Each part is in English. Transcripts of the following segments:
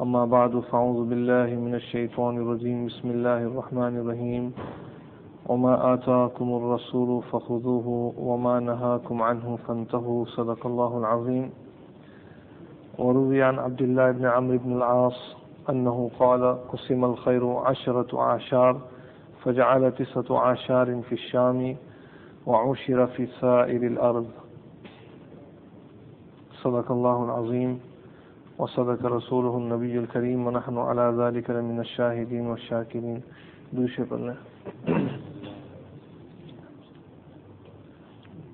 أما بعد فأعوذ بالله من الشيطان الرجيم. بسم الله الرحمن الرحيم. وما آتاكم الرسول فخذوه وما نهاكم عنه فانتهوا. صدق الله العظيم. وروي عن عبد الله بن عمرو بن العاص أنه قال قسم الخير عشرة أعشار فجعل تسعة أعشار في الشام وعشر في سائر الأرض. صدق الله العظيم. وصدق رسوله النبي الكريم ونحن على ذلك لمن الشاهدين والشاكرين دوشة الله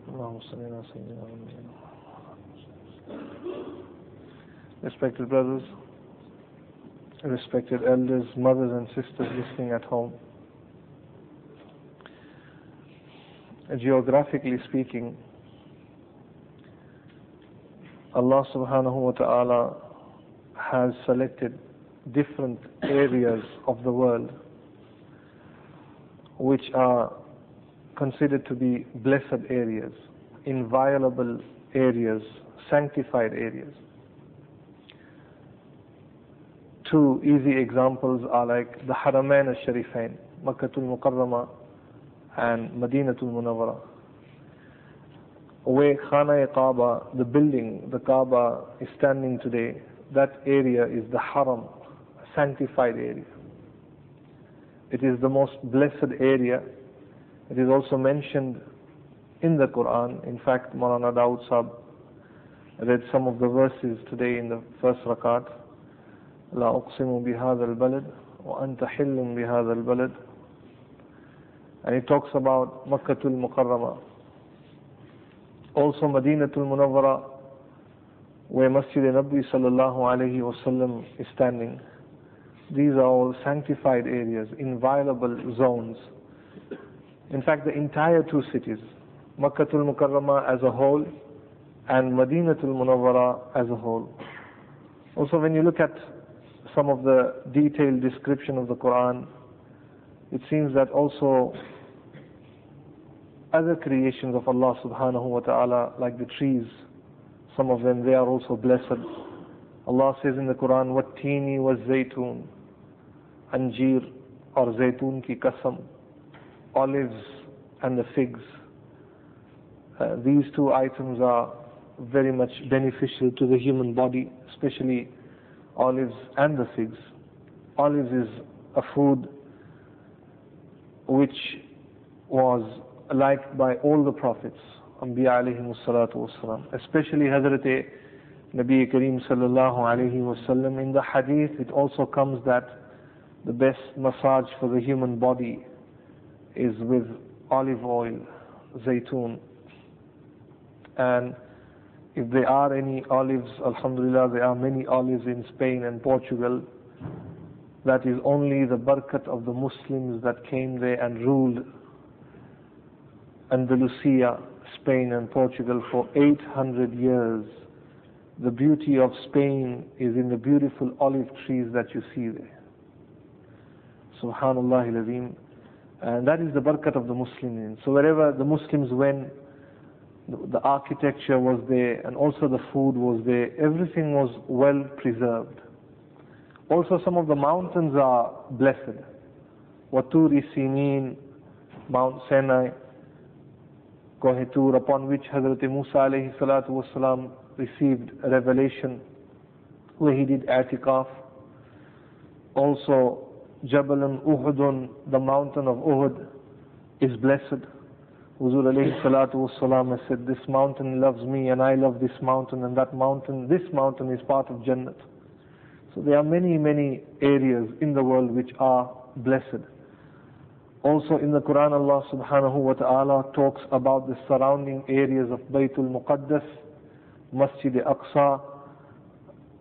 اللهم صل على سيدنا محمد Respected brothers, respected elders, mothers and sisters listening at home. Geographically speaking, Allah subhanahu wa ta'ala has selected different areas of the world which are considered to be blessed areas, inviolable areas, sanctified areas. Two easy examples are like the Haramain al-Sharifain, Makkatul Mukarrama and Madinatul Munawwara. Where Khana Kaaba, the building, the Kaaba is standing today, that area is the Haram, sanctified area. It is the most blessed area. It is also mentioned in the Quran. In fact, Marana Dawood Sahib read some of the verses today in the first rakat. لا أقسم بهذا البلد وأنت حل بهذا البلد and he talks about Makkatul Mukarrama also Madinatul Munawwara where Masjid Nabi sallallahu alayhi wasallam is standing. These are all sanctified areas inviolable zones. In fact the entire two cities Makkatul Mukarrama as a whole and Madinatul Munawwara as a whole. Also when you look at some of the detailed description of the Quran, it seems that also other creations of Allah subhanahu wa ta'ala, like the trees, some of them, they are also blessed. Allah says in the Quran, وَالتِّينِ وَالزَّيْتُونَ Anjir or zaytun ki kasam, olives and the figs. Uh, these two items are very much beneficial to the human body, especially olives and the figs. Olives is a food which was liked by all the prophets, Anbiya alayhi salatu wasalam, especially Hazrat Nabi Kareem sallallahu alayhi wasallam. In the hadith it also comes that the best massage for the human body is with olive oil, zaytun. And if there are any olives, Alhamdulillah, there are many olives in Spain and Portugal. That is only the barakat of the Muslims that came there and ruled Andalusia, Spain and Portugal for 800 years. The beauty of Spain is in the beautiful olive trees that you see there. Subhanallah al And that is the barakat of the Muslims. So wherever the Muslims went, the architecture was there and also the food was there. Everything was well preserved. Also some of the mountains are blessed. Waturi Sinin, Mount Sinai, Kohetur, upon which Hazrat Musa alayhi salatu wasalam received a revelation where he did atikaf. Also Jabalun Uhudun, the mountain of Uhud, is blessed. Huzur alayhi salatu wasalam has said, this mountain loves me and I love this mountain and that mountain, this mountain is part of Jannat. So there are many, many areas in the world which are blessed. Also in the Quran Allah subhanahu wa ta'ala talks about the surrounding areas of Baytul Muqaddas, Masjid Aqsa,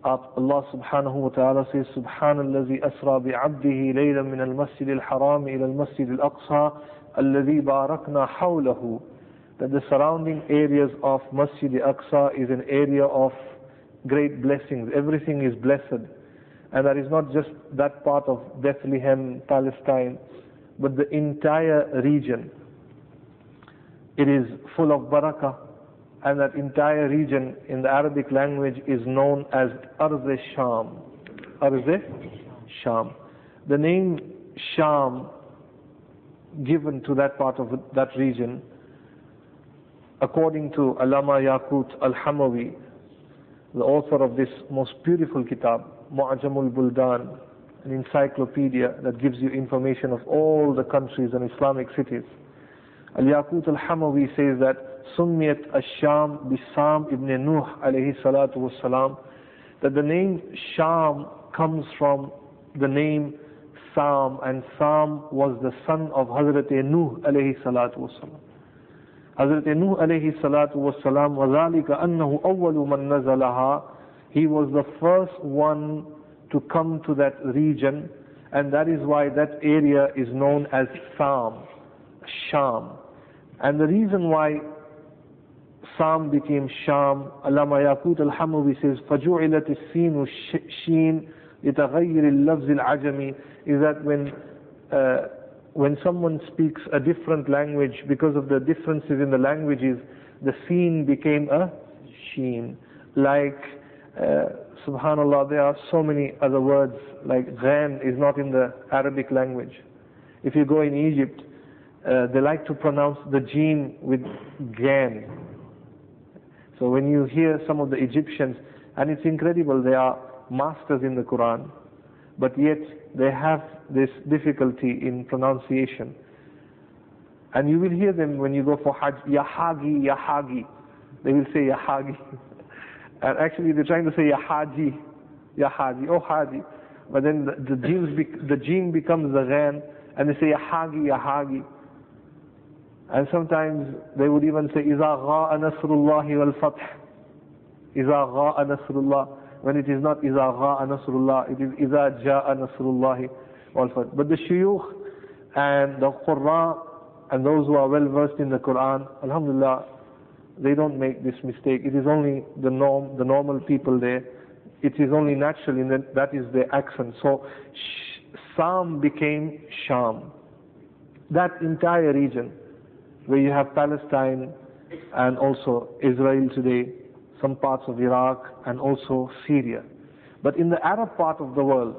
Allah subhanahu wa ta'ala says, سبحان الذي أسرى بعبده ليلا من المسجد الحرام إلى المسجد الأقصى الذي باركنا حوله that the surrounding areas of Masjid al-Aqsa is an area of great blessings. Everything is blessed. And that is not just that part of Bethlehem, Palestine, but the entire region. It is full of barakah, and that entire region in the Arabic language is known as Arz Sham. Arz Sham. The name Sham given to that part of that region, according to Alama Yaqut al-Hamawi, the author of this most beautiful kitab, Mu'ajamul Buldan, an encyclopedia that gives you information of all the countries and Islamic cities. Al-Yaqut al-Hamawi says that Summiyat al-Sham bi-Sam ibn Nuh alayhi salatu was that the name Sham comes from the name Sam and Sam was the son of Hazrat Nuh alayhi salatu wasalam. Hazrat Nuh alayhi salatu wasalam وَذَلِكَ أَنَّهُ أَوَّلُ مَنْ نَزَلَهَا He was the first one to come to that region and that is why that area is known as Sam, Sham. And the reason why Sam became Sham, Allama Yaqut al-Hamawi says, فَجُعِلَتِ السِّينُ الشِّينُ لِتَغَيِّرِ اللَّفْزِ الْعَجَمِ Is that when uh, when someone speaks a different language, because of the differences in the languages, the scene became a sheen. Like, uh, subhanallah, there are so many other words, like ghan is not in the Arabic language. If you go in Egypt, uh, they like to pronounce the jeen with gan. So when you hear some of the Egyptians, and it's incredible, they are masters in the Quran, but yet they have this difficulty in pronunciation. And you will hear them when you go for Hajj, Yahagi, Yahagi. They will say Yahagi. and actually they're trying to say Yahaji, Yahaji, oh Haji. But then the, the, genes the gene becomes the ghan, and they say Yahagi, Yahagi. And sometimes they would even say, إِذَا غَاءَ نَصْرُ اللَّهِ وَالْفَتْحِ إِذَا غَاءَ نَصْرُ اللَّهِ When it is not إِذَا غَاءَ نَصْرُ اللَّهِ It is إِذَا جَاءَ نَصْرُ اللَّهِ وَالْفَتْحِ But the shuyukh and the qurra and those who are well versed in the Quran, Alhamdulillah, they don't make this mistake. It is only the norm, the normal people there. It is only natural that that is their accent. So Sam became Sham. That entire region where you have Palestine and also Israel today, some parts of Iraq and also Syria. But in the Arab part of the world,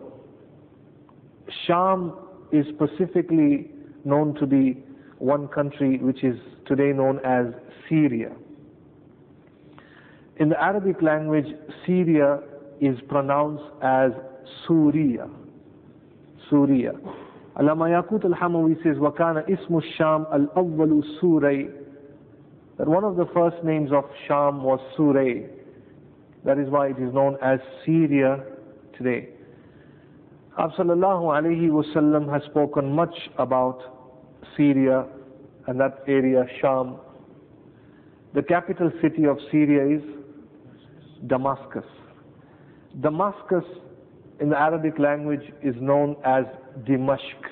Sham is specifically known to be one country which is today known as Syria. In the Arabic language, Syria is pronounced as Suria. Suria. Allama Yaqut al-Hamawi says, وَكَانَ اسْمُ الشَّامِ الْأَوَّلُ سُورَيْ That one of the first names of Sham was Suray. That is why it is known as Syria today. Sallallahu alayhi wasallam has spoken much about Syria and that area, Sham. The capital city of Syria is Damascus. Damascus in the Arabic language is known as Dimashq.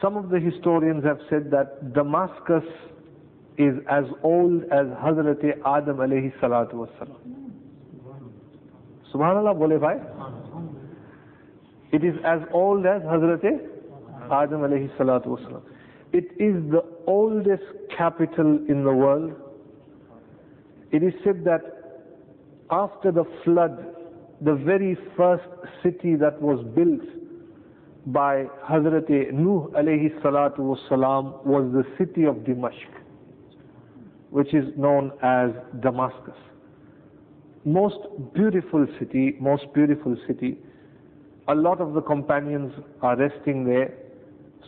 Some of the historians have said that Damascus is as old as Hazrat Adam alayhi salatu wasalam. Subhanallah, bole bhai? It is as old as Hazrat Adam alayhi salatu wasalam. It is the oldest capital in the world. It is said that after the flood, the very first city that was built by Hazrat Nuh alayhi salatu wasalam was the city of Dimashq, which is known as Damascus. Most beautiful city, most beautiful city. A lot of the companions are resting there,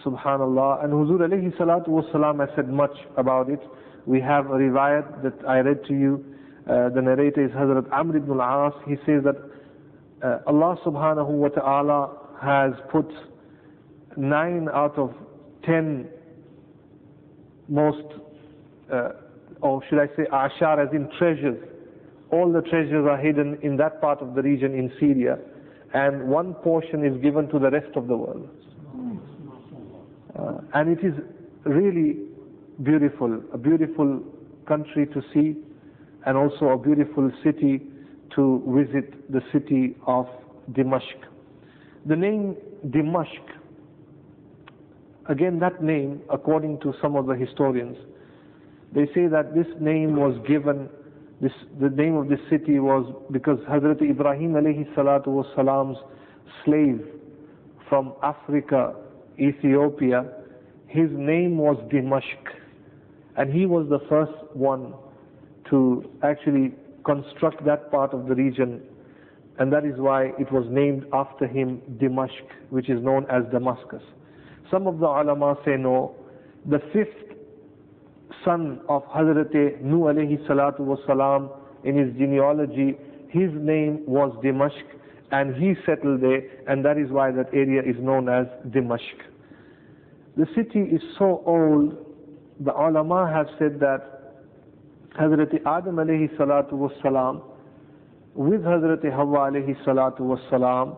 subhanallah. And Huzur alayhi salatu wasalam has said much about it. We have a riwayat that I read to you. Uh, the narrator is Hazrat Amr ibn al-As. He says that uh, Allah subhanahu wa ta'ala has put nine out of ten most, uh, or should I say ashar as in treasures, all the treasures are hidden in that part of the region in Syria, and one portion is given to the rest of the world. Uh, and it is really beautiful, a beautiful country to see, and also a beautiful city to visit the city of Dimashq. The name Dimashq, again that name, according to some of the historians, they say that this name was given, this, the name of this city was because Hazrat Ibrahim alayhi salatu was salam's slave from Africa Ethiopia, his name was Dimashq. And he was the first one to actually construct that part of the region. And that is why it was named after him Dimashq, which is known as Damascus. Some of the ulama say no. The fifth son of Hazrat Nuh alayhi salatu was salam in his genealogy, his name was Dimashq and he settled there and that is why that area is known as Dimashq. The city is so old, the ulama have said that Hazrat Adam alayhi salatu was salam, with Hazrat Hawa alayhi salatu was salam,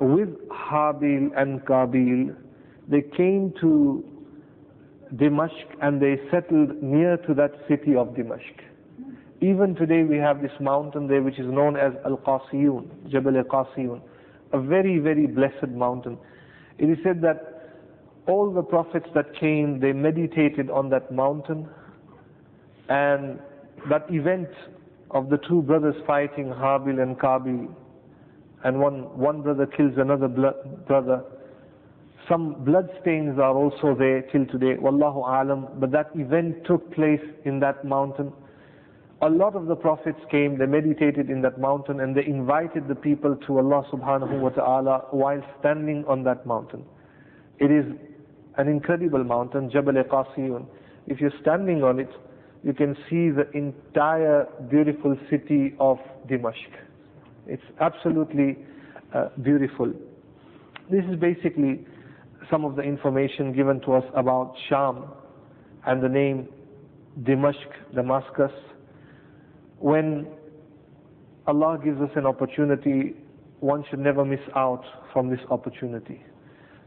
with Habil and Kabil, they came to Dimashq and they settled near to that city of Dimashq. Even today we have this mountain there which is known as Al-Qasiyun, Jabal Al-Qasiyun, a very, very blessed mountain. It is said that all the prophets that came, they meditated on that mountain, and that event of the two brothers fighting, Habil and Kabil, and one, one brother kills another brother. Some blood stains are also there till today, Wallahu alam, but that event took place in that mountain. A lot of the prophets came, they meditated in that mountain, and they invited the people to Allah subhanahu wa ta'ala while standing on that mountain. It is an incredible mountain, Jabal Qasiyun. If you're standing on it, you can see the entire beautiful city of Dimashq. It's absolutely uh, beautiful. This is basically some of the information given to us about Sham and the name Dimashq, Damascus. When Allah gives us an opportunity, one should never miss out from this opportunity.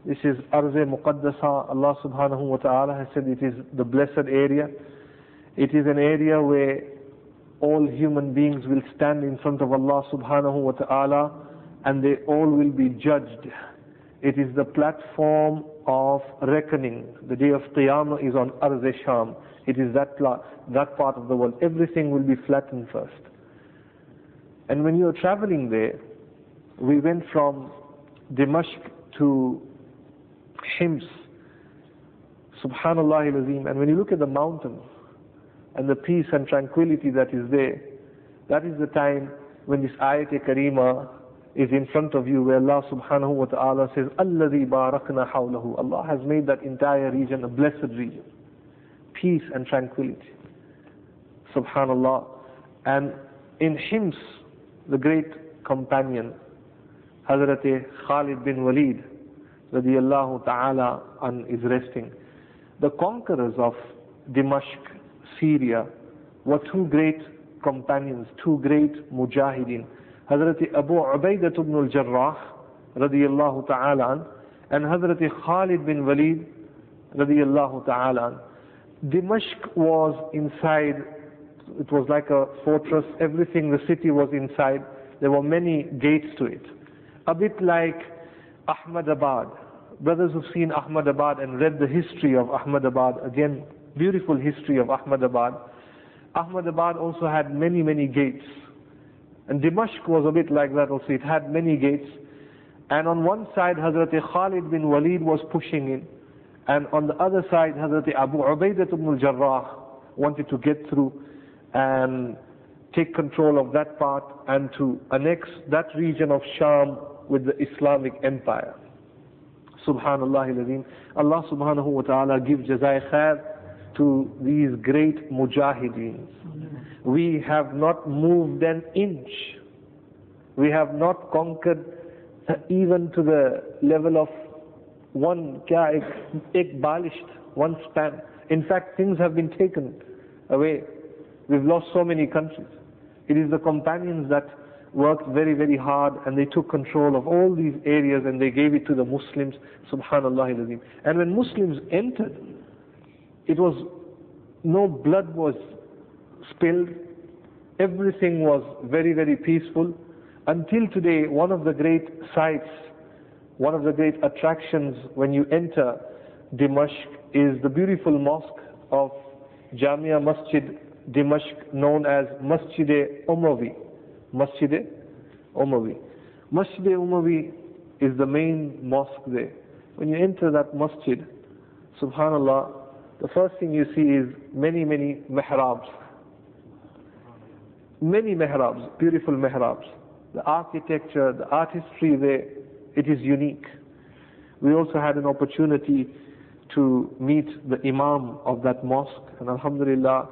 This is Arz Muqaddasa. Allah subhanahu wa ta'ala has said it is the blessed area. It is an area where all human beings will stand in front of Allah subhanahu wa ta'ala and they all will be judged. It is the platform of reckoning. The day of Qiyamah is on Arz Sham. It is that, that part of the world. Everything will be flattened first. And when you are traveling there, we went from Dimashq to Hims. Subhanallah azim. And when you look at the mountains and the peace and tranquility that is there, that is the time when this ayat karima is in front of you where Allah subhanahu wa ta'ala says, Alladhi barakna hawlahu. Allah has made that entire region a blessed region. Peace and tranquility. Subhanallah. And in Hims, the great companion, Hazrat Khalid bin Walid, radiallahu ta'ala an is resting. The conquerors of Dimashq, Syria, were two great companions, two great mujahideen. Hazrat Abu Ubaidah ibn al-Jarrah, radiallahu ta'ala an, and Hazrat Khalid bin Walid, radiallahu ta'ala. Dimashq was inside, it was like a fortress, everything, the city was inside. There were many gates to it. A bit like Ahmadabad, brothers who've seen Ahmadabad and read the history of Ahmadabad, again, beautiful history of Ahmadabad. Ahmadabad also had many, many gates. And Dimashq was a bit like that also. It had many gates. And on one side, Hazrat Khalid bin Walid was pushing in. And on the other side, Hazrat Abu Ubaidah ibn al-Jarrah wanted to get through and take control of that part and to annex that region of Sham with the Islamic Empire. Subhanallah al Allah subhanahu wa ta'ala give jazai khair to these great mujahideens. We have not moved an inch. We have not conquered even to the level of one kya ek, balisht, one span. In fact, things have been taken away. We've lost so many countries. It is the companions that worked very, very hard and they took control of all these areas and they gave it to the Muslims, subhanallah. And when Muslims entered, it was, no blood was spilled, everything was very, very peaceful. Until today, one of the great sights, one of the great attractions when you enter Dimashq is the beautiful mosque of Jamia Masjid Dimashq known as Masjid Umawi. Masjid Umawi. Masjid Umawi is the main mosque there. When you enter that masjid, subhanallah, the first thing you see is many, many mihrabs. Many mihrabs, beautiful mihrabs. The architecture, the artistry there, it is unique. We also had an opportunity to meet the Imam of that mosque, and Alhamdulillah,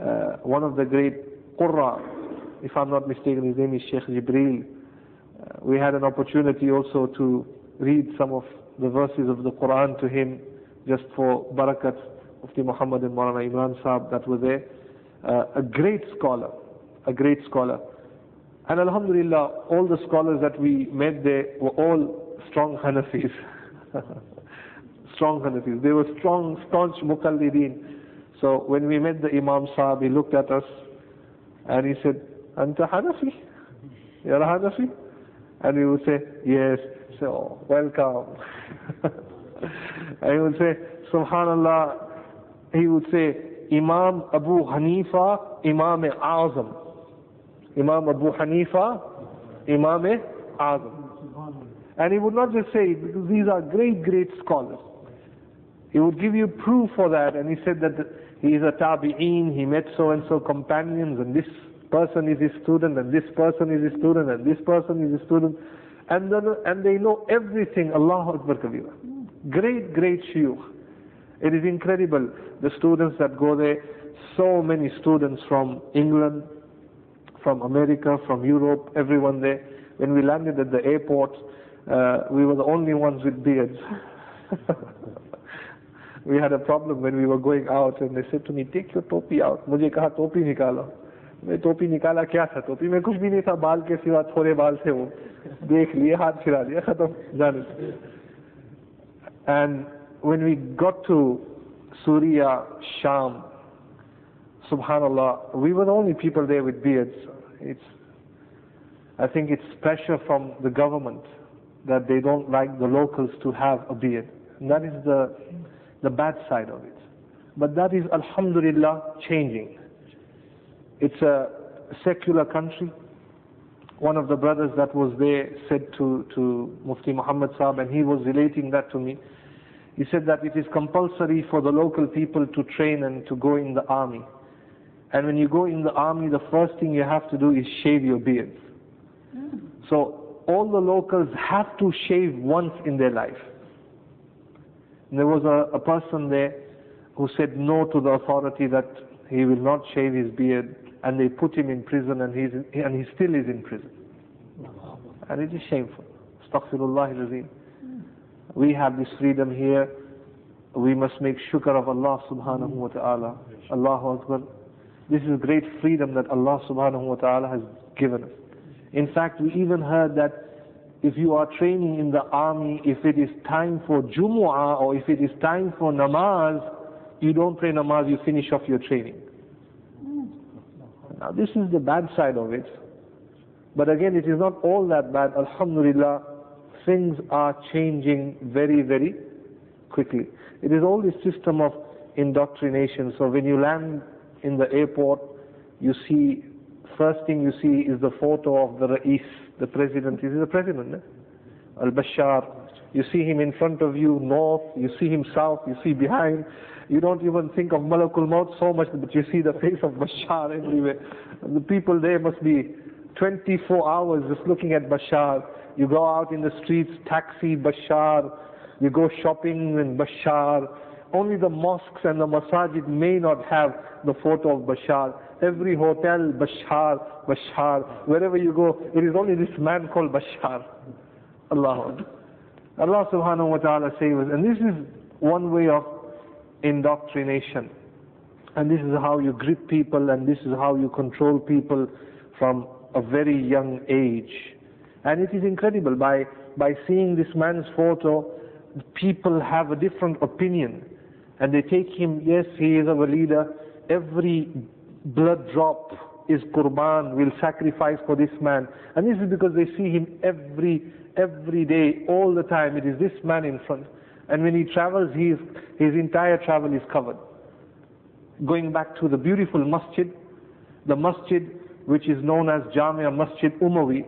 uh, one of the great Qurra, if I'm not mistaken, his name is Sheikh Jibreel. Uh, we had an opportunity also to read some of the verses of the Quran to him, just for barakat of the Muhammad and Maulana Imran Saab that were there. Uh, a great scholar, a great scholar. And Alhamdulillah, all the scholars that we met there were all strong Hanafis. strong Hanafis. They were strong, staunch Muqallideen. So when we met the Imam Saab, he looked at us and he said, Anta Hanafi? You're? And he would say, yes. So, welcome. and he would say, Subhanallah. He would say, Imam Abu Hanifa, Imam Azam. Imam Abu Hanifa, Imam Azam. And he would not just say it because these are great, great scholars. He would give you proof for that and he said that he is a tabi'een, he met so and so companions, and this person is a student and this person is a student and this person is a student and then, and they know everything Allahu Akbar Kabira great great shuyukh it is incredible the students that go there. So many students from England from America from Europe everyone there. When we landed at the airport uh, we were the only ones with beards. We had a problem when we were going out and they said to me take your topi out. Mujhe kaha topi nikalo. मैं टोपी निकाला क्या था टोपी में कुछ भी नहीं था बाल के सिवा थोड़े बाल थे वो देख लिए हाथ फिरा दिया खत्म जाने and when we got to Surya, Sham, subhanallah, we were the only people there with beards. It's, I think it's pressure from the government that they don't like the locals to have a beard. And that is the the bad side of it. But that is, alhamdulillah, changing. It's a secular country. One of the brothers that was there said to, to Mufti Muhammad Saab, and he was relating that to me. He said that it is compulsory for the local people to train and to go in the army. And when you go in the army, the first thing you have to do is shave your beard. Mm. So all the locals have to shave once in their life. There was a, a person there who said no to the authority that he will not shave his beard, and they put him in prison, and, he's, and he still is in prison. And it is shameful. Astaghfirullah. We have this freedom here. We must make shukr of Allah subhanahu wa ta'ala. Allahu Akbar. This is great freedom that Allah subhanahu wa ta'ala has given us. In fact, we even heard that if you are training in the army, if it is time for Jumu'ah or if it is time for namaz, you don't pray namaz, you finish off your training. Now this is the bad side of it. But again, it is not all that bad. Alhamdulillah, things are changing very, very quickly. It is all this system of indoctrination. So when you land in the airport, you see, first thing you see is the photo of the Ra'is, the president. This Is the president? Eh? Al-Bashar. You see him in front of you, north, you see him south, you see behind. You don't even think of Malakul Maut so much, but you see the face of Bashar everywhere. The people there must be 24 hours just looking at Bashar. You go out in the streets, taxi, Bashar. You go shopping in Bashar. Only the mosques and the masajid may not have the photo of Bashar. Every hotel, Bashar, Bashar. Wherever you go, it is only this man called Bashar. Allah. Allah subhanahu wa ta'ala saves And this is one way of indoctrination. And this is how you grip people and this is how you control people from a very young age. And it is incredible, by, by seeing this man's photo, people have a different opinion. And they take him, yes, he is our leader. Every blood drop is qurban, will sacrifice for this man. And this is because they see him every, every day, all the time. It is this man in front. And when he travels, he is, his entire travel is covered. Going back to the beautiful masjid, the masjid which is known as Jamia Masjid Umawi,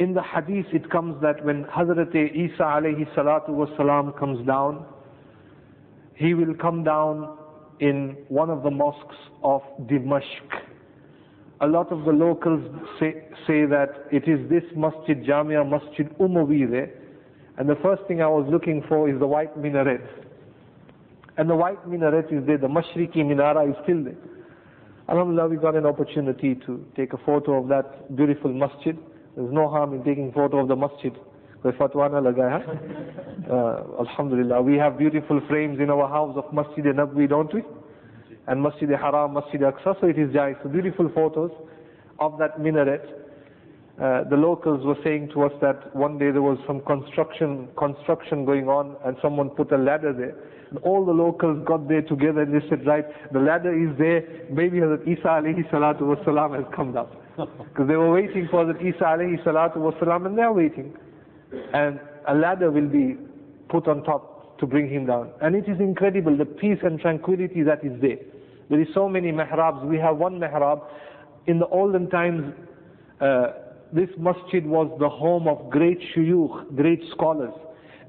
in the hadith it comes that when Hazrat Isa alayhi salatu wasalam comes down, he will come down in one of the mosques of Dimashq. A lot of the locals say, say that it is this Masjid Jamia Masjid Umawi there. And the first thing I was looking for is the white minaret. And the white minaret is there, the Mashriki Minara is still there. Alhamdulillah, we got an opportunity to take a photo of that beautiful masjid. There's no harm in taking photo of the masjid. कोई फतवा ना लगा है Alhamdulillah, we have beautiful frames in our house of Masjid Nabwi, don't we? And Masjid Haram, Masjid Aqsa, so it is jais. So beautiful photos of that minaret. Uh, the locals were saying to us that one day there was some construction construction going on and someone put a ladder there and all the locals got there together and they said, right, the ladder is there, maybe Hazrat Isa alayhi salatu wasalam has come down. Because they were waiting for Hazrat Isa alayhi salatu wasalam and they are waiting. And a ladder will be put on top to bring him down. And it is incredible, the peace and tranquility that is there. There is so many mihrabs. We have one mihrab. In the olden times, uh, this masjid was the home of great shuyukh, great scholars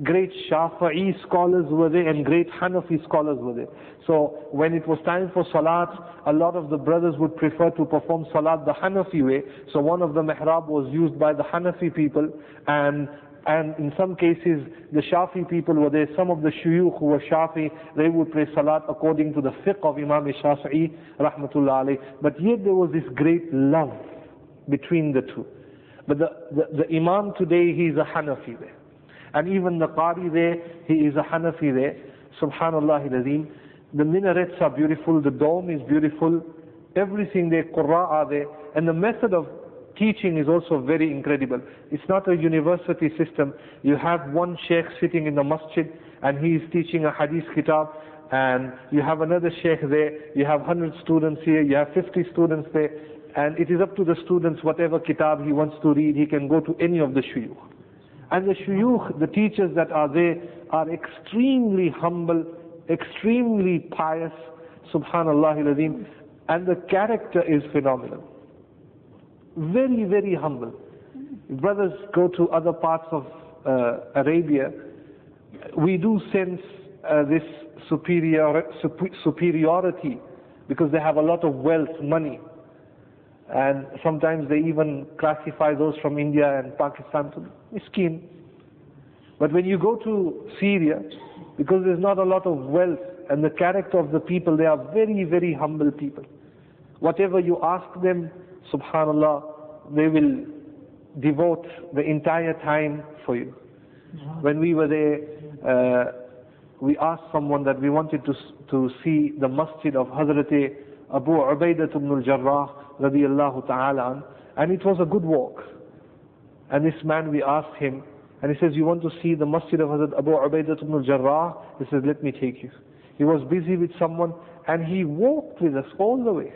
great Shafi'i scholars were there and great Hanafi scholars were there. So when it was time for Salat, a lot of the brothers would prefer to perform Salat the Hanafi way. So one of the mihrab was used by the Hanafi people and and in some cases the Shafi people were there. Some of the shuyukh who were Shafi, they would pray Salat according to the fiqh of Imam Shafi'i, rahmatullah alayh. But yet there was this great love between the two. But the, the, the Imam today, he is a Hanafi there. And even the Qari there, he is a Hanafi there. Subhanallah. The minarets are beautiful, the dome is beautiful, everything there, Qurra are there. And the method of teaching is also very incredible. It's not a university system. You have one sheikh sitting in the masjid and he is teaching a hadith kitab and you have another sheikh there, you have 100 students here, you have 50 students there, and it is up to the students, whatever kitab he wants to read, he can go to any of the shuyukh. And the shuyukh, the teachers that are there, are extremely humble, extremely pious, subhanallah al and the character is phenomenal. Very, very humble. Brothers go to other parts of uh, Arabia, we do sense uh, this superior, superiority because they have a lot of wealth, money. And sometimes they even classify those from India and Pakistan to miskin. But when you go to Syria, because there's not a lot of wealth and the character of the people, they are very, very humble people. Whatever you ask them, subhanallah, they will devote the entire time for you. When we were there, uh, we asked someone that we wanted to, to see the masjid of Hazrat Abu Ubaidah ibn al-Jarrah radiallahu ta'ala and it was a good walk. And this man, we asked him, and he says, you want to see the masjid of Hazrat Abu Ubaidah ibn al-Jarrah? He says, let me take you. He was busy with someone, and he walked with us all the way.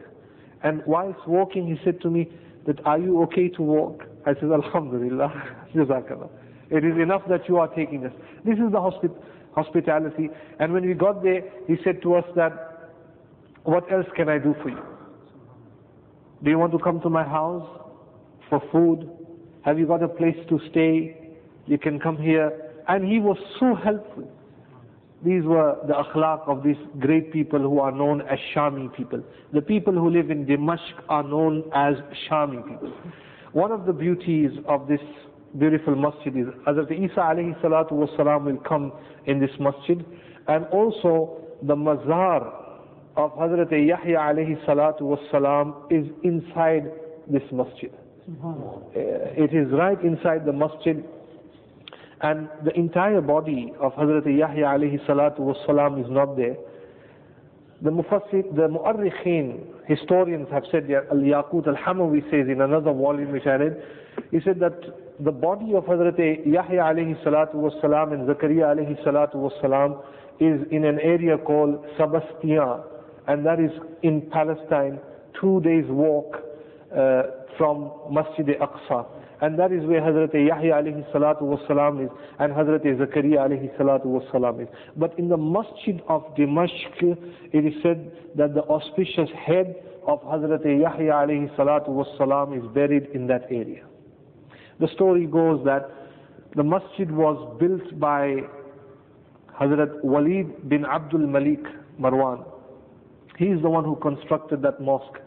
And whilst walking, he said to me, that are you okay to walk? I said, Alhamdulillah. It is enough that you are taking us. This is the hospi hospitality. And when we got there, he said to us that, what else can I do for you? Do you want to come to my house for food? Have you got a place to stay? You can come here. And he was so helpful. These were the akhlaq of these great people who are known as Shami people. The people who live in Dimashq are known as Shami people. One of the beauties of this beautiful masjid is Hazrat Isa alayhi salatu will come in this masjid and also the mazar of Hazrat Yahya alayhi salatu wasalam is inside this masjid. It is right inside the masjid and the entire body of Hazrat Yahya alayhi salatu wasalam is not there. The Mufassir, the Mu'arrikhin, historians have said, Al-Yaqut al-Hamawi says in another volume which I read, he said that the body of Hazrat Yahya alayhi salatu was salam and Zakaria alayhi salatu was salam is in an area called Sabastia, and that is in Palestine, two days walk uh, from Masjid Aqsa. And that is where Hazrat Yahya alayhi salatu wasalam is and Hazrat Zakaria alayhi salatu wasalam is. But in the masjid of Dimashq, it is said that the auspicious head of Hazrat Yahya alayhi salatu wasalam is buried in that area. The story goes that the masjid was built by Hazrat Walid bin Abdul Malik Marwan. He is the one who constructed that mosque.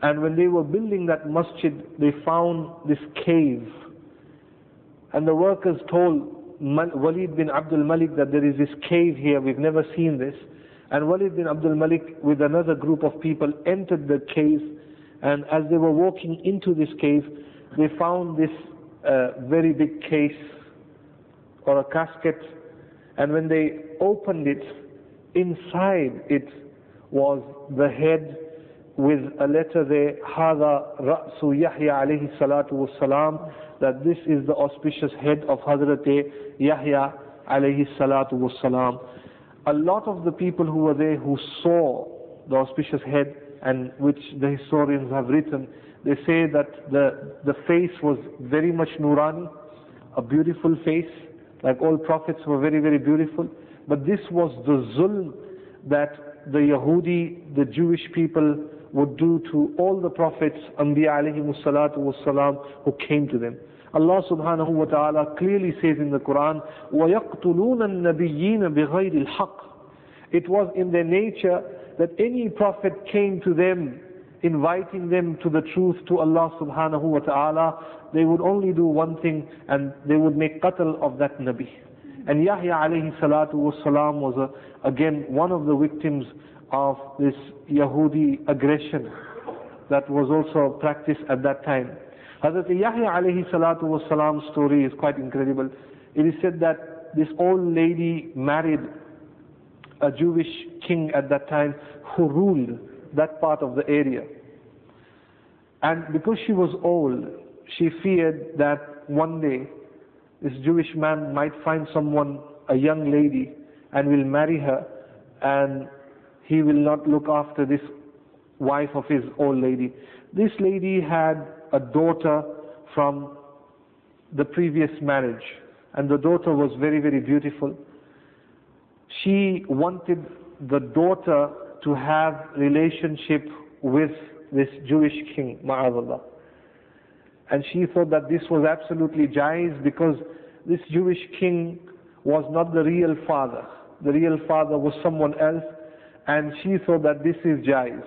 And when they were building that masjid, they found this cave. And the workers told Walid bin Abdul Malik that there is this cave here, we've never seen this. And Walid bin Abdul Malik, with another group of people, entered the cave. And as they were walking into this cave, they found this uh, very big case or a casket. And when they opened it, inside it was the head with a letter there, Hada Ra'su Yahya alayhi salatu wasalam, that this is the auspicious head of Hazrat Yahya alayhi salatu wasalam. A lot of the people who were there who saw the auspicious head and which the historians have written, they say that the, the face was very much Nurani, a beautiful face, like all prophets were very, very beautiful. But this was the zulm that the Yahudi, the Jewish people, would do to all the prophets, Anbiya alayhi salatu wasalam, who came to them. Allah subhanahu wa ta'ala clearly says in the Quran, وَيَقْتُلُونَ النَّبِيِّينَ بِغَيْرِ الْحَقِّ It was in their nature that any prophet came to them, inviting them to the truth to Allah subhanahu wa ta'ala, they would only do one thing and they would make qatl of that Nabi. And Yahya alayhi salatu wasalam was a, again one of the victims of this Yahudi aggression that was also practiced at that time. Hazrat Yahya alayhi salatu wasalam's story is quite incredible. It is said that this old lady married a Jewish king at that time who ruled that part of the area. And because she was old, she feared that one day this Jewish man might find someone, a young lady, and will marry her, and he will not look after this wife of his old lady. This lady had a daughter from the previous marriage, and the daughter was very, very beautiful. She wanted the daughter to have relationship with this Jewish king, Ma'azallah. And she thought that this was absolutely jais because this Jewish king was not the real father. The real father was someone else and she thought that this is jais.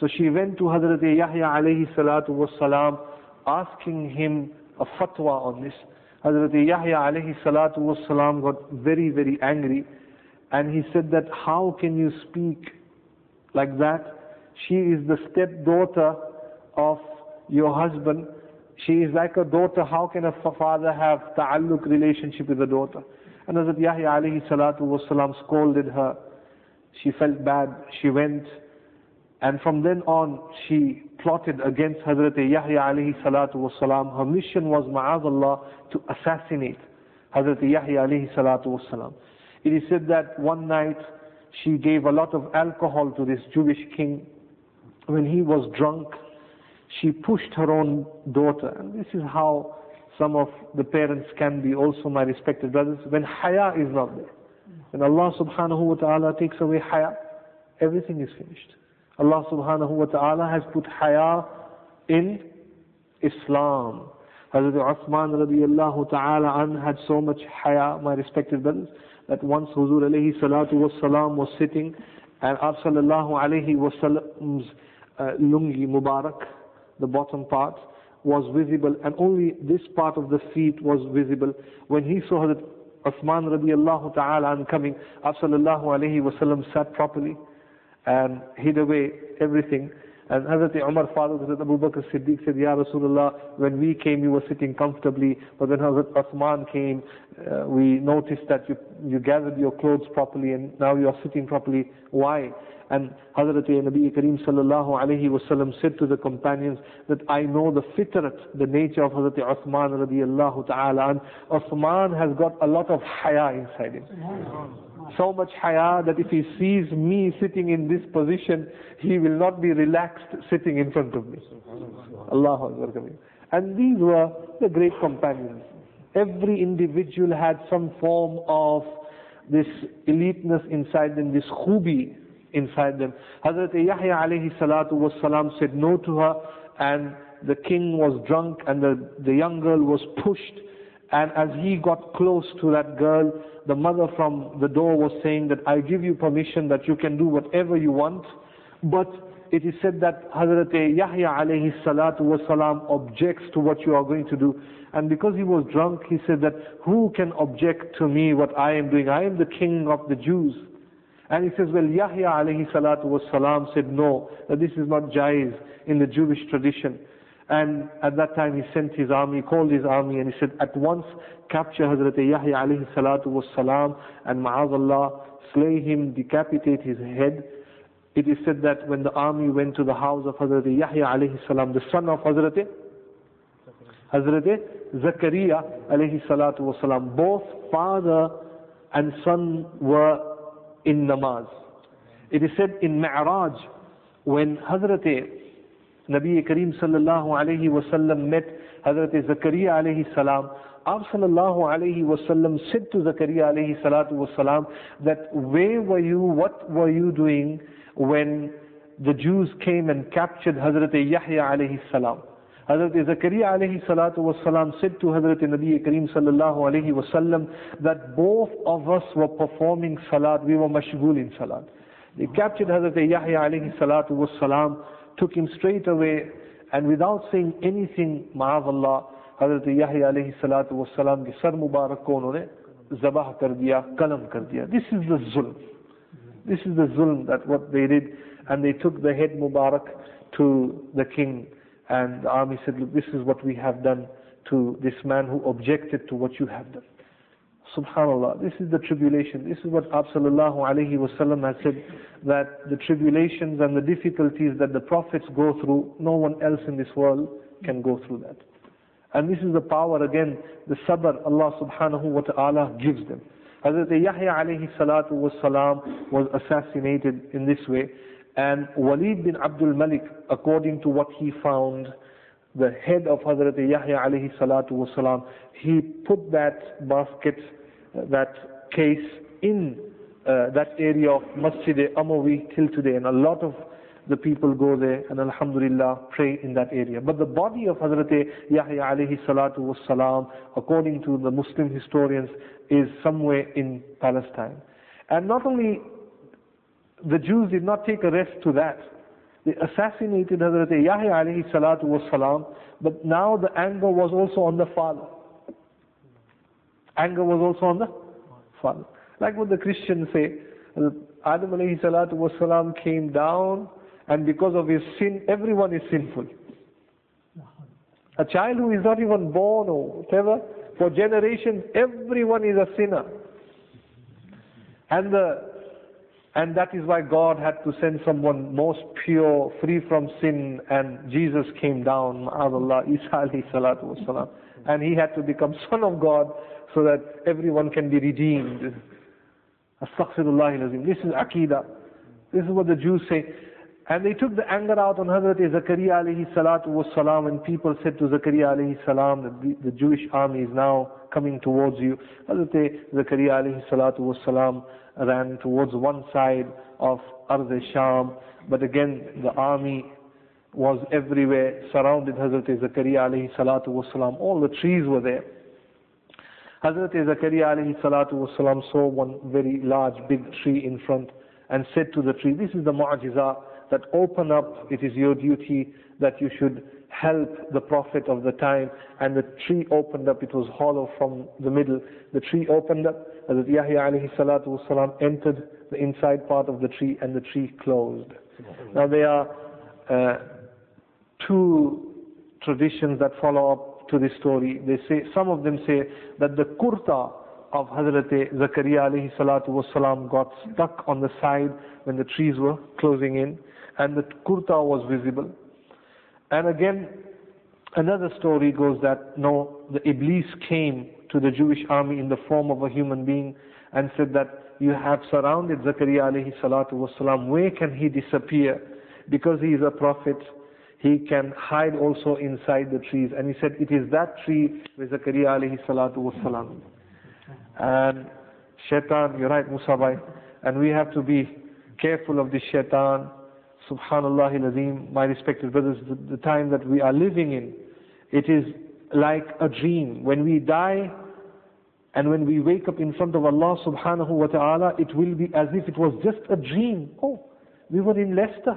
So she went to Hazrat Yahya alayhi salatu was salam asking him a fatwa on this. Hazrat Yahya alayhi salatu was salam got very, very angry and he said that how can you speak like that? She is the stepdaughter of your husband. She is like a daughter. How can a father have ta'alluq relationship with a daughter? And Hazrat Yahya alayhi salatu was salam scolded her she felt bad. She went, and from then on, she plotted against Hazrat Yahya alayhi salatu wasalam. Her mission was, ma'azallah, to assassinate Hazrat Yahya alayhi salatu wasalam. It is said that one night she gave a lot of alcohol to this Jewish king. When he was drunk, she pushed her own daughter. And this is how some of the parents can be also, my respected brothers, when haya is not there. When Allah subhanahu wa ta'ala takes away haya, everything is finished. Allah subhanahu wa ta'ala has put haya in Islam. Hazrat Uthman radiallahu ta'ala an had so much haya, my respected brothers, that once Huzur alayhi salatu was salam was sitting and sallallahu alayhi wasallam's uh, lungi mubarak, the bottom part, was visible and only this part of the feet was visible. When he saw Hazrat Uthman radiallahu ta'ala and coming, sallallahu alayhi wasallam sat properly and hid away everything. And Hazrat Umar father Hazrat Abu Bakr Siddiq said, Ya Rasulullah, when we came you were sitting comfortably, but when Hazrat Uthman came, uh, we noticed that you, you gathered your clothes properly and now you are sitting properly. Why? And Hazrat Nabi Kareem sallallahu alayhi wasallam said to the companions that I know the fitrat, the nature of Hazrat Uthman radiallahu ta'ala. And Uthman has got a lot of haya inside him. So much haya that if he sees me sitting in this position, he will not be relaxed sitting in front of me. Akbar. And these were the great companions. Every individual had some form of this eliteness inside them, this khubi inside them. Hazrat Yahya alayhi salatu was salam said no to her and the king was drunk and the, the young girl was pushed and as he got close to that girl, the mother from the door was saying that I give you permission that you can do whatever you want, but it is said that Hazrat Yahya alayhi salatu wasalam objects to what you are going to do. And because he was drunk, he said that, who can object to me what I am doing? I am the king of the Jews. And he says, well, Yahya alayhi salatu wasalam said, no, that this is not jais in the Jewish tradition. And at that time he sent his army, called his army, and he said, at once capture Hazrat Yahya alayhi salatu wasalam, and ma'azallah, slay him, decapitate his head. It is said that when the army went to the house of Hazrat Yahya alayhi salam, the son of Hazrat Hazrat Zakaria alayhi salatu wasalam, both father and son were in namaz. It is said in Mi'raj, when Hazrat Nabi Kareem sallallahu alayhi wasallam met Hazrat Zakaria alayhi salam, Ab sallallahu alayhi wasallam said to Zakaria alayhi salatu wasalam that where were you, what were you doing when the Jews came and captured Hazrat Yahya alayhi salam? Hazrat Zakaria alayhi salatu wasalam said to Hazrat Nabi Kareem sallallahu alayhi wasallam that both of us were performing salat, we were mashgul in salat. They captured Hazrat Yahya alayhi salatu wasalam, took him straight away and without saying anything, ma'azallah, Hazrat Yahya alayhi salatu wasalam ke sar mubarak ko unhone zabah kar diya, kalam kar diya. This is the zulm. This is the zulm that what they did. And they took the head mubarak to the king and the army said, look, this is what we have done to this man who objected to what you have done. Subhanallah, this is the tribulation. This is what Alaihi Wasallam has said, that the tribulations and the difficulties that the prophets go through, no one else in this world can go through that. And this is the power again, the sabr Allah subhanahu wa ta'ala gives them. Hazrat Yahya alayhi salatu was salam was assassinated in this way. And Walid bin Abdul Malik, according to what he found, the head of Hazrat Yahya alayhi salatu wasalam, he put that basket, that case in uh, that area of Masjid Amawi till today. And a lot of the people go there and Alhamdulillah pray in that area. But the body of Hazrat Yahya alayhi salatu wasalam, according to the Muslim historians, is somewhere in Palestine. And not only the Jews did not take a rest to that. They assassinated Hazrat Yahya alayhi salatu was salam, but now the anger was also on the father. Anger was also on the father. Like what the Christians say, Adam alayhi salatu was salam came down, and because of his sin, everyone is sinful. A child who is not even born or whatever, for generations, everyone is a sinner. And the and that is why God had to send someone most pure, free from sin, and Jesus came down, Allah, Isa alayhi salatu wasalam. And he had to become son of God so that everyone can be redeemed. Astaghfirullah This is Aqidah. This is what the Jews say. And they took the anger out on Hazrat Zakaria alayhi salatu wasalam and people said to Zakaria alayhi salam that the, the Jewish army is now coming towards you. Hazrat Zakaria alayhi salatu wasalam ran towards one side of Arz Sham, but again the army was everywhere, surrounded Hazrat Zakaria alayhi salatu wasalam. All the trees were there. Hazrat Zakaria alayhi salatu wasalam saw one very large big tree in front and said to the tree, this is the mu'jiza that open up, it is your duty that you should help the Prophet of the time. And the tree opened up, it was hollow from the middle. The tree opened up, Hazrat Yahya alayhi salatu wasalam entered the inside part of the tree and the tree closed. Now there are uh, two traditions that follow up to this story. They say, some of them say that the kurta of Hazrat Zakaria alayhi salatu wasalam got stuck on the side when the trees were closing in and the kurta was visible. And again, another story goes that no, the Iblis came to the Jewish army in the form of a human being and said that you have surrounded Zakaria alayhi salatu wasalam. Where can he disappear? Because he is a prophet, he can hide also inside the trees. And he said, it is that tree where Zakaria alayhi salatu wasalam. And shaitan, you're right, Musabai. And we have to be careful of this shaitan. Subhanallah al my respected brothers, the, the time that we are living in, it is like a dream. When we die, and when we wake up in front of Allah subhanahu wa ta'ala, it will be as if it was just a dream. Oh, we were in Leicester.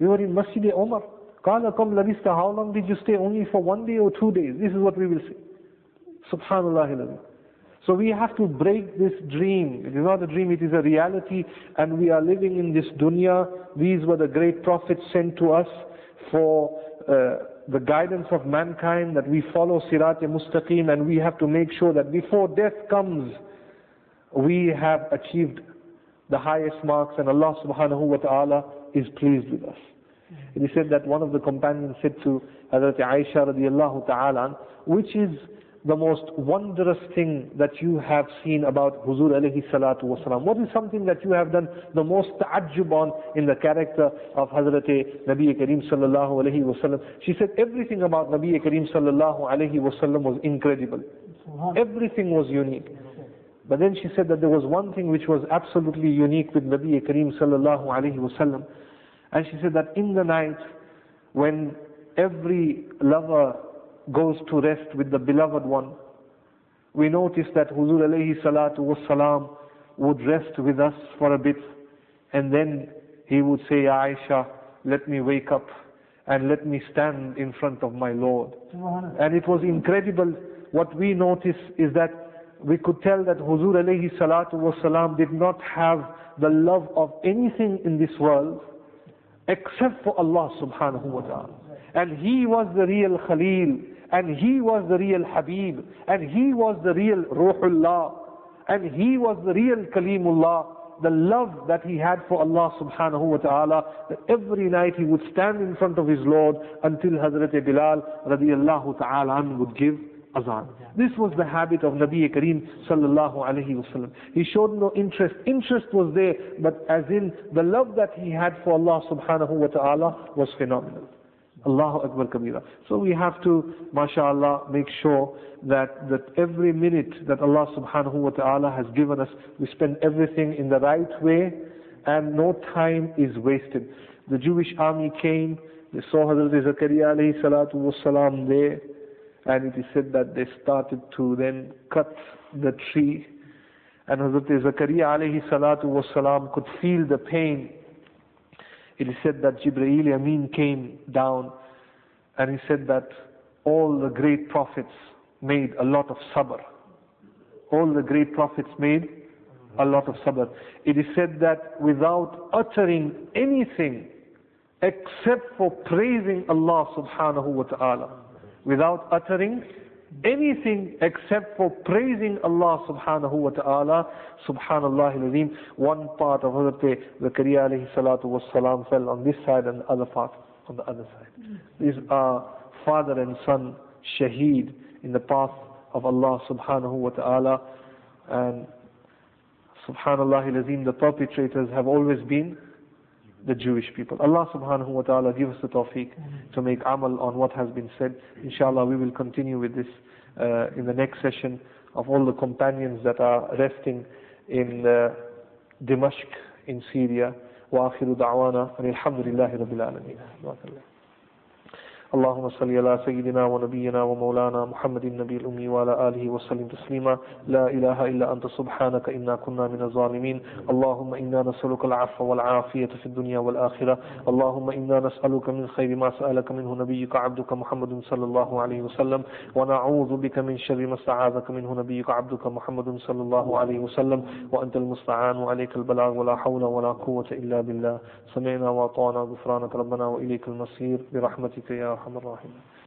We were in Masjid Omar. Kam labista, how long did you stay? Only for one day or two days. This is what we will say. Subhanallah. So we have to break this dream. It is not a dream, it is a reality. And we are living in this dunya. These were the great prophets sent to us for uh, the guidance of mankind, that we follow Sirat Mustaqim, and we have to make sure that before death comes, we have achieved the highest marks, and Allah subhanahu wa ta'ala is pleased with us. It is said that one of the companions said to Hazrat Aisha radiallahu ta'ala, which is the most wondrous thing that you have seen about Huzur alayhi salatu wasalam? What is something that you have done the most ta'ajjub on in the character of Hazrat Nabi Kareem sallallahu alayhi wasallam? She said everything about Nabi Kareem sallallahu alayhi wasallam was incredible. Everything was unique. But then she said that there was one thing which was absolutely unique with Nabi Kareem sallallahu alayhi wasallam. And she said that in the night, when every lover goes to rest with the beloved one, we notice that Huzur alayhi salatu wasalam would rest with us for a bit and then he would say, Aisha, let me wake up and let me stand in front of my Lord. And it was incredible. What we notice is that we could tell that Huzur alayhi salatu wasalam did not have the love of anything in this world except for Allah subhanahu wa ta'ala. And he was the real Khalil, and he was the real Habib, and he was the real Ruhullah, and he was the real Kalimullah. The love that he had for Allah subhanahu wa ta'ala, that every night he would stand in front of his Lord until Hazrat Bilal radiallahu ta'ala would give azan. This was the habit of Nabi Kareem sallallahu alayhi wasallam. He showed no interest. Interest was there, but as in the love that he had for Allah subhanahu wa ta'ala was phenomenal. Allahu Akbar Kabira. So we have to, mashallah, make sure that, that every minute that Allah subhanahu wa ta'ala has given us, we spend everything in the right way and no time is wasted. The Jewish army came, they saw Hazrat Zakaria alayhi salatu wasalam there, and it is said that they started to then cut the tree. And Hazrat Zakaria alayhi salatu wasalam could feel the pain it is said that Jibreel Amin came down and he said that all the great prophets made a lot of sabr. All the great prophets made a lot of sabr. It is said that without uttering anything except for praising Allah subhanahu wa ta'ala, without uttering anything except for praising Allah subhanahu wa ta'ala, subhanallah al one part of Hazrat Zakaria alayhi salatu was salam fell on this side and the other part on the other side. These are father and son shaheed in the path of Allah subhanahu wa ta'ala. And subhanallah al the perpetrators have always been the Jewish people. Allah subhanahu wa ta'ala give us the tawfiq to make amal on what has been said. Inshallah we will continue with this uh, in the next session of all the companions that are resting in uh, Dimashq in Syria. وآخر دعوانا أن الحمد لله رب العالمين. اللهم صل على سيدنا ونبينا ومولانا محمد النبي الأمي وعلى آله وسلم تسليما. لا إله إلا أنت سبحانك إنا كنا من الظالمين. اللهم إنا نسألك العفو والعافية في الدنيا والآخرة. اللهم إنا نسألك من خير ما سألك منه نبيك عبدك محمد صلى الله عليه وسلم. ونعوذ بك من شر ما استعاذك منه نبيك عبدك محمد صلى الله عليه وسلم. وأنت المستعان وعليك البلاغ. ولا حول ولا قوة إلا بالله. سمعنا وأطعنا غفرانك. ربنا وإليك المصير. برحمتك يا الرحمن الرحيم.